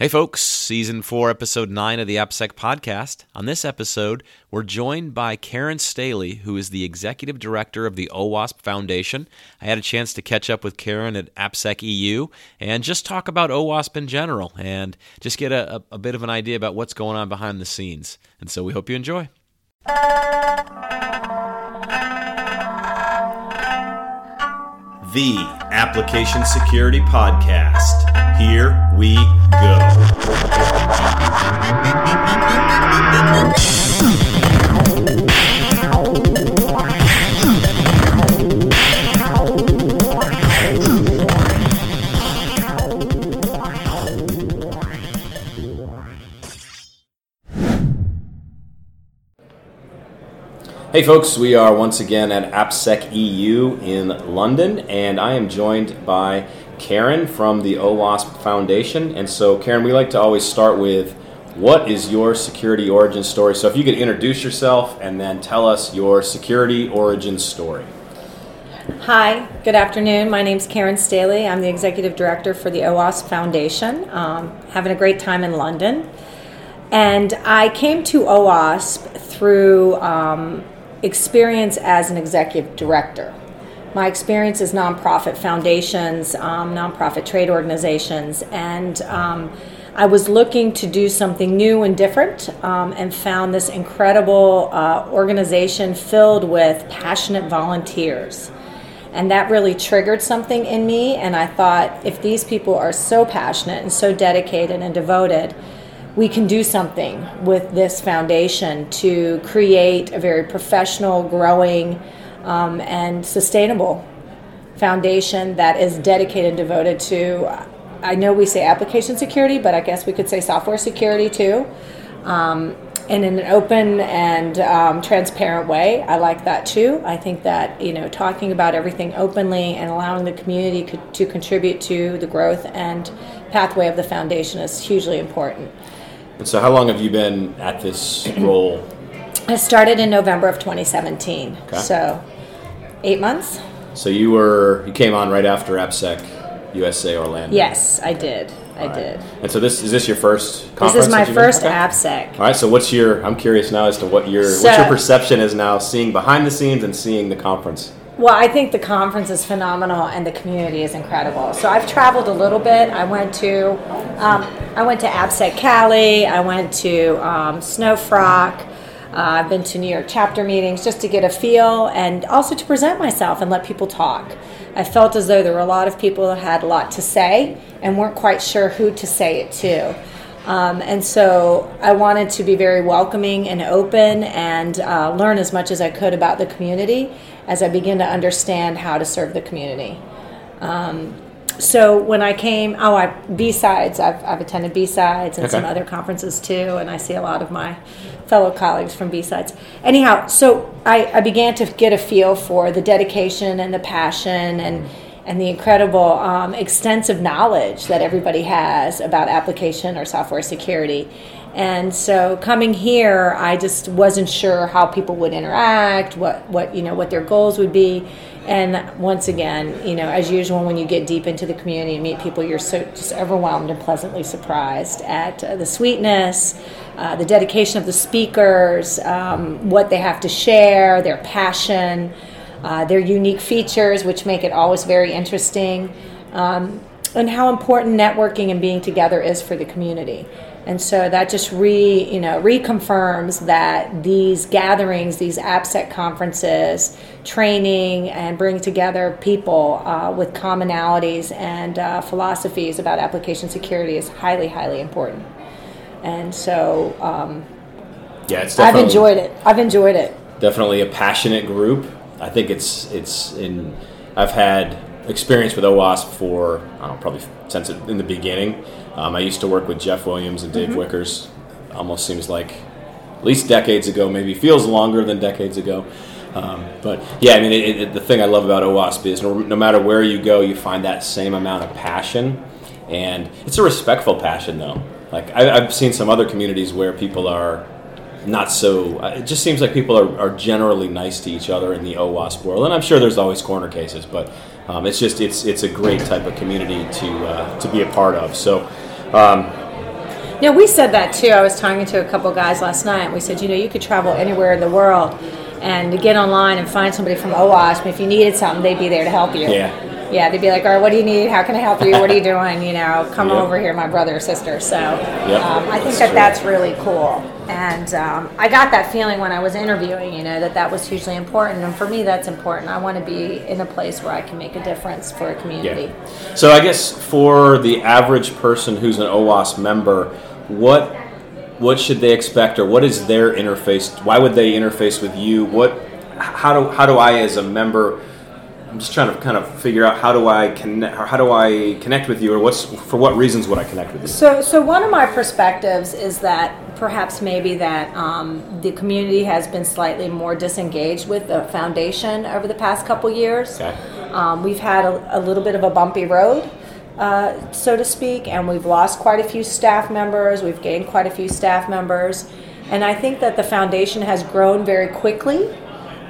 Hey, folks, season four, episode nine of the AppSec podcast. On this episode, we're joined by Karen Staley, who is the executive director of the OWASP Foundation. I had a chance to catch up with Karen at AppSec EU and just talk about OWASP in general and just get a, a, bit of an idea about what's going on behind the scenes. And so we hope you enjoy. The Application Security Podcast. Here we go. Hey folks, we are once again at AppSec EU in London, and I am joined by Karen from the OWASP Foundation. And so, Karen, we like to always start with what is your security origin story? So, if you could introduce yourself and then tell us your security origin story. Hi, good afternoon. My name is Karen Staley. I'm the executive director for the OWASP Foundation. Um, having a great time in London. And I came to OWASP through um, experience as an executive director. My experience is nonprofit foundations, um, nonprofit trade organizations, and um, I was looking to do something new and different um, and found this incredible uh, organization filled with passionate volunteers. And that really triggered something in me, and I thought if these people are so passionate and so dedicated and devoted, we can do something with this foundation to create a very professional, growing, um, and sustainable foundation that is dedicated and devoted to. I know we say application security, but I guess we could say software security too. Um, and in an open and um, transparent way. I like that too. I think that you know talking about everything openly and allowing the community co- to contribute to the growth and pathway of the foundation is hugely important. And so, how long have you been at this role? I started in November of 2017. Okay. So, eight months. So you were you came on right after AppSec USA Orlando. Yes, I did. I right. did. And so this is this your first conference? This is my first okay. AppSec. All right. So what's your? I'm curious now as to what your so, what your perception is now, seeing behind the scenes and seeing the conference. Well, I think the conference is phenomenal and the community is incredible. So I've traveled a little bit. I went to um, I went to AppSec Cali. I went to um, SnowFROC. Uh, I've been to New York chapter meetings just to get a feel and also to present myself and let people talk. I felt as though there were a lot of people that had a lot to say and weren't quite sure who to say it to. Um, and so I wanted to be very welcoming and open and uh, learn as much as I could about the community as I begin to understand how to serve the community. Um, so when I came, oh, I B-Sides, I've, I've attended B-Sides and okay. some other conferences too, and I see a lot of my fellow colleagues from B-Sides. Anyhow, so I, I began to get a feel for the dedication and the passion and and the incredible um, extensive knowledge that everybody has about application or software security. And so coming here, I just wasn't sure how people would interact, what, what you know, what their goals would be. And once again, you know, as usual, when you get deep into the community and meet people, you're so just overwhelmed and pleasantly surprised at uh, the sweetness, uh, the dedication of the speakers, um, what they have to share, their passion, uh, their unique features, which make it always very interesting, um, and how important networking and being together is for the community. And so that just re, you know, reconfirms that these gatherings, these AppSec conferences, training and bring together people uh, with commonalities and uh, philosophies about application security is highly, highly important. And so, um, yeah, it's I've enjoyed it. I've enjoyed it. Definitely a passionate group. I think it's it's in. I've had experience with OWASP for I don't know, probably since it, in the beginning. Um, I used to work with Jeff Williams and Dave mm-hmm. Wichers. Almost seems like at least decades ago, maybe feels longer than decades ago. Um, but yeah, I mean, it, it, the thing I love about OWASP is no, no, matter where you go, you find that same amount of passion, and it's a respectful passion though. Like I, have seen some other communities where people are not so. Uh, it just seems like people are, are generally nice to each other in the OWASP world, and I'm sure there's always corner cases, but um, it's just it's it's a great type of community to uh, to be a part of. So. Um, No, we said that too. I was talking to a couple guys last night, and we said, you know, you could travel anywhere in the world and to get online and find somebody from OWASP. If you needed something, they'd be there to help you. Yeah. Yeah, they'd be like, all right, what do you need? How can I help you? What are you doing? You know, come Yep. over here, my brother or sister. So Yep, um, I think that's that true. that's really cool. And um, I got that feeling when I was interviewing, you know, that that was hugely important. And for me, that's important. I want to be in a place where I can make a difference for a community. Yeah. So I guess for the average person who's an OWASP member, what what should they expect, or what is their interface? Why would they interface with you? What how do how do I as a member? I'm just trying to kind of figure out how do I connect, how do I connect with you, or what's for what reasons would I connect with you? So, so one of my perspectives is that perhaps maybe that um, the community has been slightly more disengaged with the foundation over the past couple years. Okay. Um, we've had a, a little bit of a bumpy road, uh, so to speak, and we've lost quite a few staff members. We've gained quite a few staff members, and I think that the foundation has grown very quickly.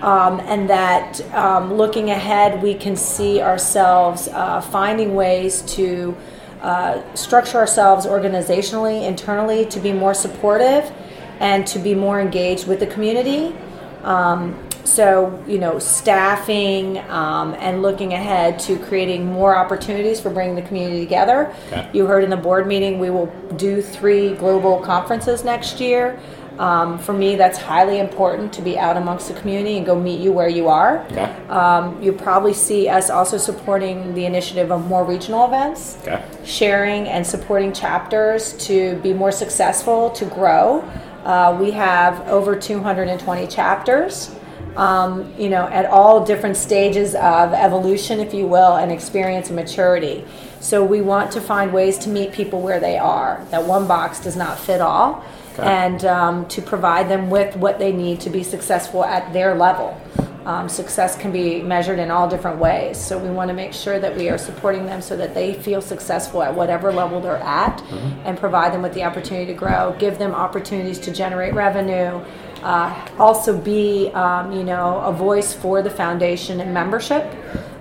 Um, and that um, looking ahead, we can see ourselves uh, finding ways to uh, structure ourselves organizationally, internally, to be more supportive and to be more engaged with the community. Um, so, you know, staffing um, and looking ahead to creating more opportunities for bringing the community together. Okay. You heard in the board meeting we will do three global conferences next year. Um, for me, that's highly important to be out amongst the community and go meet you where you are. Okay. Um, you'll probably see us also supporting the initiative of more regional events, Okay. sharing and supporting chapters to be more successful, to grow. Uh, we have over 220 chapters, um, you know, at all different stages of evolution, if you will, and experience and maturity. So we want to find ways to meet people where they are. That one box does not fit all, Okay. and um, to provide them with what they need to be successful at their level. Um, success can be measured in all different ways. So we want to make sure that we are supporting them so that they feel successful at whatever level they're at and provide them with the opportunity to grow, give them opportunities to generate revenue, uh, also be, um, you know, a voice for the foundation and membership.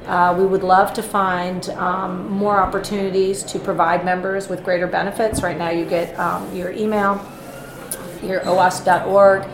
Uh, we would love to find um, more opportunities to provide members with greater benefits. Right now, you get um, your email, your owasp.org.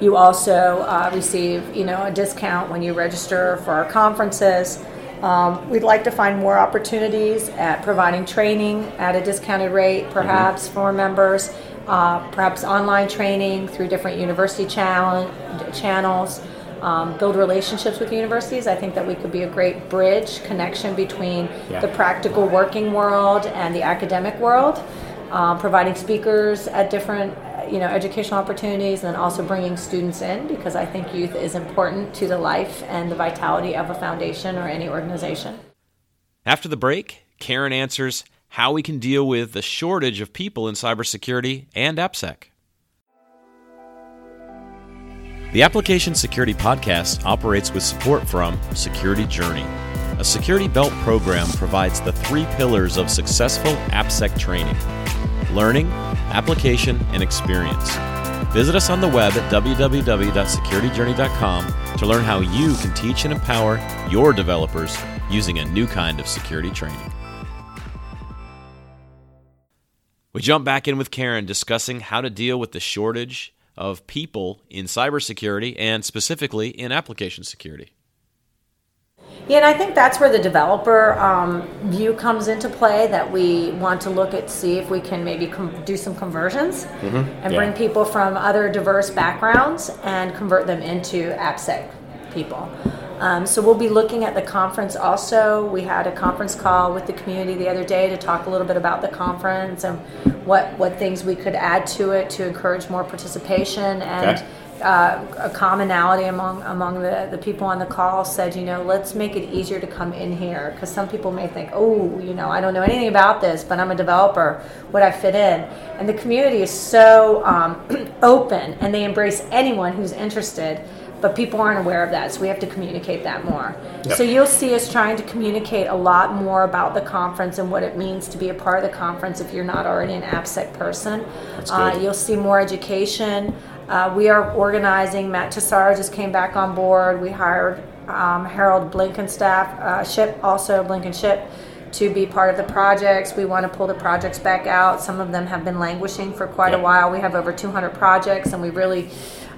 You also uh, receive, you know, a discount when you register for our conferences. Um, we'd like to find more opportunities at providing training at a discounted rate, perhaps for members, uh, perhaps online training through different university channel, channels. Um, build relationships with universities. I think that we could be a great bridge connection between Yeah. the practical working world and the academic world. Um, providing speakers at different you know educational opportunities and also bringing students in because I think youth is important to the life and the vitality of a foundation or any organization. After the break, Karen answers how we can deal with the shortage of people in cybersecurity and AppSec. The Application Security Podcast operates with support from Security Journey. A security belt program provides the three pillars of successful AppSec training learning, application, and experience. Visit us on the web at www.securityjourney.com to learn how you can teach and empower your developers using a new kind of security training. We jump back in with Karen discussing how to deal with the shortage of people in cybersecurity and specifically in application security. Yeah, and I think that's where the developer um, view comes into play. That we want to look at, see if we can maybe com- do some conversions and yeah. bring people from other diverse backgrounds and convert them into AppSec people. Um, so we'll be looking at the conference also. We had a conference call with the community the other day to talk a little bit about the conference and what what things we could add to it to encourage more participation and Okay. uh, a commonality among among the, the people on the call said, you know, let's make it easier to come in here because some people may think, oh, you know, I don't know anything about this, but I'm a developer. Would I fit in? And the community is so um, open and they embrace anyone who's interested. But people aren't aware of that, so we have to communicate that more. Yep. So you'll see us trying to communicate a lot more about the conference and what it means to be a part of the conference if you're not already an AppSec person. Uh. You'll see more education. Uh, we are organizing. Matt Tesauro just came back on board. We hired um, Harold Blinkenstaff, uh, Ship, also Blankenship, to be part of the projects. We want to pull the projects back out. Some of them have been languishing for quite Yep. a while. We have over 200 projects, and we really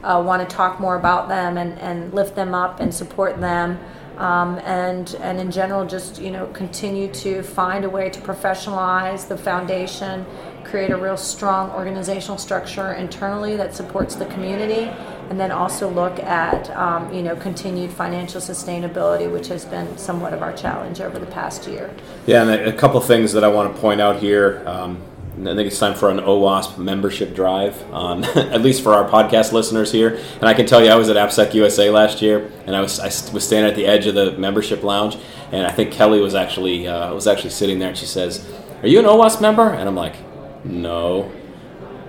uh, want to talk more about them and, and lift them up and support them. Um, and and in general, just you know, continue to find a way to professionalize the foundation, create a real strong organizational structure internally that supports the community, and then also look at um, you know continued financial sustainability, which has been somewhat of our challenge over the past year. Yeah, and a, couple things that I want to point out here. Um, I think it's time for an OWASP membership drive, um, at least for our podcast listeners here. And I can tell you, I was at AppSec USA last year, and I was I was standing at the edge of the membership lounge, and I think Kelly was actually uh, was actually sitting there, and she says, "Are you an OWASP member?" And I'm like, "No."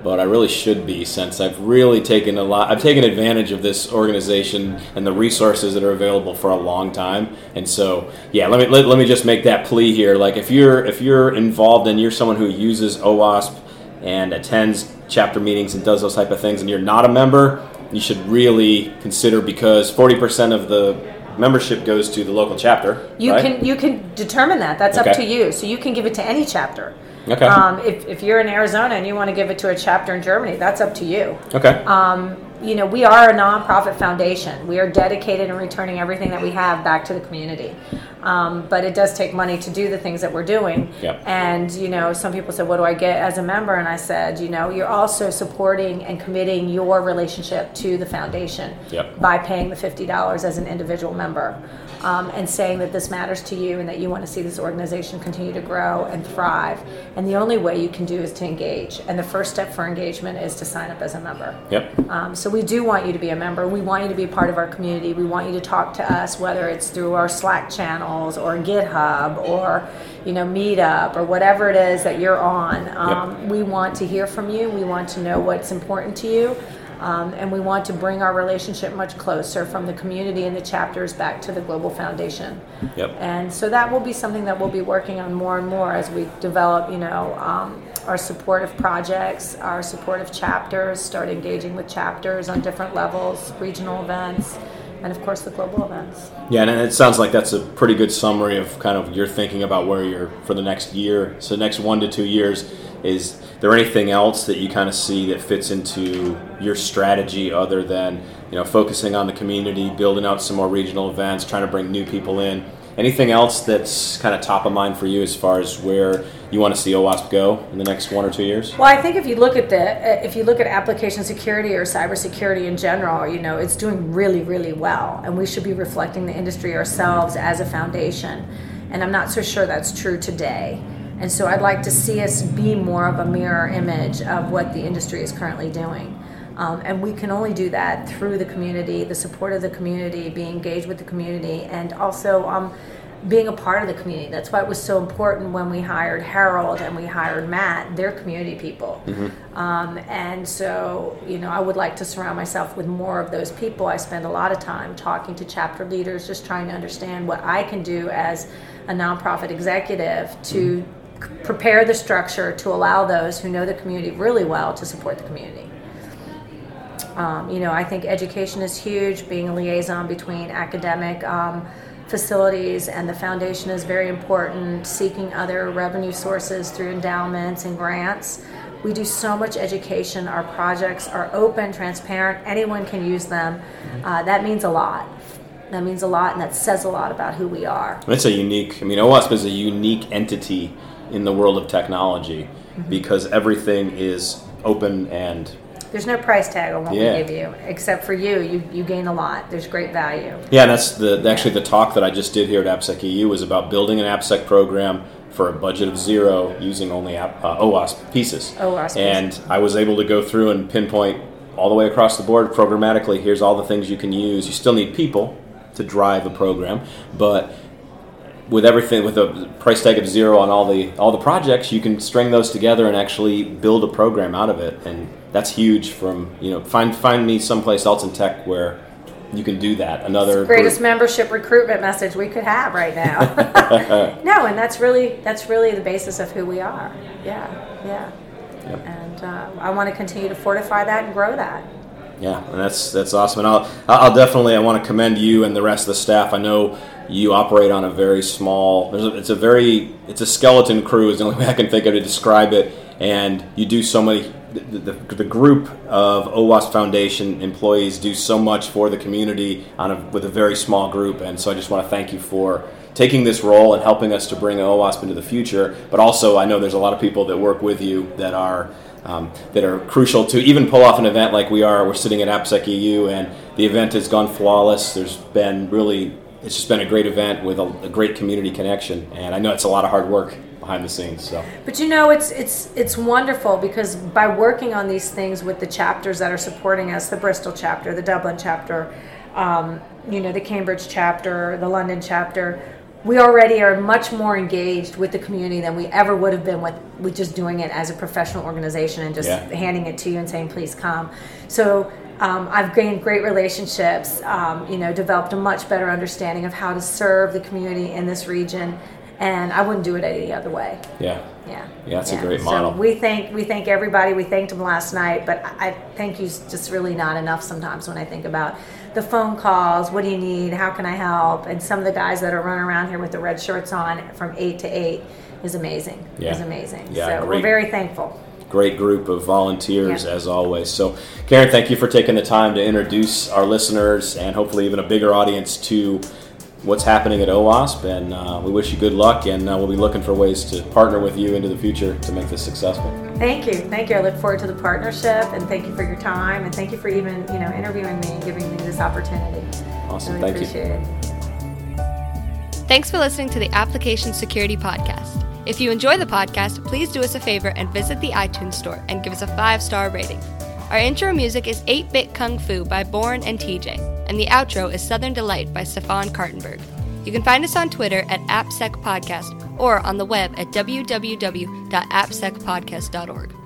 But I really should be since I've really taken a lot. I've taken advantage of this organization and the resources that are available for a long time. And so, yeah, let me let, let me just make that plea here. Like if you're if you're involved and you're someone who uses OWASP and attends chapter meetings and does those type of things, and you're not a member, you should really consider because forty percent of the membership goes to the local chapter. You right? can you can determine that. That's up to you. So you can give it to any chapter. Okay. Um, if, if you're in Arizona and you want to give it to a chapter in Germany, that's up to you. okay. Um, you know, we are a nonprofit foundation. We are dedicated in returning everything that we have back to the community. Um, but it does take money to do the things that we're doing. Yep. And, you know, some people said, what do I get as a member? And I said, you know, you're also supporting and committing your relationship to the foundation Yep. by paying the $50 as an individual member. Um, and saying that this matters to you and that you want to see this organization continue to grow and thrive. And the only way you can do is to engage. And the first step for engagement is to sign up as a member. Yep. Um, so we do want you to be a member. We want you to be part of our community. We want you to talk to us, whether it's through our Slack channels or GitHub or you know Meetup or whatever it is that you're on. Um, We want to hear from you. We want to know what's important to you. Um, and we want to bring our relationship much closer from the community and the chapters back to the Global Foundation. Yep. And so that will be something that we'll be working on more and more as we develop, you know, um, our supportive projects, our supportive chapters, start engaging with chapters on different levels, regional events, and of course the global events. Yeah, and it sounds like that's a pretty good summary of kind of your thinking about where you're for the next year. So, next one to two years, is there anything else that you kind of see that fits into your strategy other than you know focusing on the community, building out some more regional events, trying to bring new people in? Anything else that's kind of top of mind for you as far as where you want to see OWASP go in the next one or two years? Well, I think if you look at the uh, if you look at application security or cybersecurity in general, you know, it's doing really, really well, and we should be reflecting the industry ourselves as a foundation. And I'm not so sure that's true today. And so I'd like to see us be more of a mirror image of what the industry is currently doing. Um, and we can only do that through the community, the support of the community, being engaged with the community, and also um, being a part of the community. That's why it was so important when we hired Harold and we hired Matt. They're community people. Um, and so, you know, I would like to surround myself with more of those people. I spend a lot of time talking to chapter leaders, just trying to understand what I can do as a nonprofit executive to c- prepare the structure to allow those who know the community really well to support the community. Um, you know, I think education is huge. Being a liaison between academic um, facilities and the foundation is very important. Seeking other revenue sources through endowments and grants. We do so much education. Our projects are open, transparent. Anyone can use them. Uh, that means a lot. That means a lot, and that says a lot about who we are. It's a unique. I mean, OWASP is a unique entity in the world of technology because everything is open and There's no price tag on what Yeah. we give you, except for you. You you gain a lot. There's great value. yeah. That's the actually the talk that I just did here at AppSec EU was about building an AppSec program for a budget of zero using only app, uh, OWASP pieces. OWASP and I was able to go through and pinpoint all the way across the board programmatically. Here's all the things you can use. You still need people to drive a program, but with everything with a price tag of zero on all the all the projects you can string those together and actually build a program out of it and that's huge from you know find find me someplace else in tech where you can do that another greatest group. membership recruitment message we could have right now. no, and that's really that's really the basis of who we are. Yeah, yeah. Yep. And uh, I want to continue to fortify that and grow that. Yeah, and that's that's awesome. And I'll I'll definitely I want to commend you and the rest of the staff. I know you operate on a very small. A, it's a very it's a skeleton crew is the only way I can think of to describe it. And you do so many. The, the, the group of OWASP Foundation employees do so much for the community on a, with a very small group, and so I just want to thank you for taking this role and helping us to bring OWASP into the future. But also, I know there's a lot of people that work with you that are um, that are crucial to even pull off an event like we are. We're sitting at AppSec EU, and the event has gone flawless. There's been really, it's just been a great event with a, a great community connection, and I know it's a lot of hard work behind the scenes. So, but you know, it's it's it's wonderful because by working on these things with the chapters that are supporting us, the Bristol chapter, the Dublin chapter, um, you know, the Cambridge chapter, the London chapter we already are much more engaged with the community than we ever would have been with, with just doing it as a professional organization and just yeah. handing it to you and saying please come so um, I've gained great relationships, um, you know, developed a much better understanding of how to serve the community in this region, and I wouldn't do it any other way. Yeah. Yeah. Yeah, that's yeah. a great model. So we thank we thank everybody. We thanked them last night, but I thank you just really not enough sometimes when I think about the phone calls. What do you need? How can I help? And some of the guys that are running around here with the red shirts on from eight to eight is amazing. Yeah. Is amazing. Yeah, so great. we're very thankful great group of volunteers yeah. as always. So, Karen, thank you for taking the time to introduce our listeners and hopefully even a bigger audience to what's happening at OWASP, and uh, we wish you good luck. And uh, we'll be looking for ways to partner with you into the future to make this successful. Thank you, thank you. I look forward to the partnership, and thank you for your time, and thank you for even you know interviewing me and giving me this opportunity. Awesome, really thank appreciate you. It. Thanks for listening to the Application Security Podcast. If you enjoy the podcast, please do us a favor and visit the iTunes store and give us a five star rating. Our intro music is 8 Bit Kung Fu by Born and TJ and the outro is Southern Delight by Stefan Kartenberg. You can find us on Twitter at AppSecPodcast or on the web at www.appsecpodcast.org.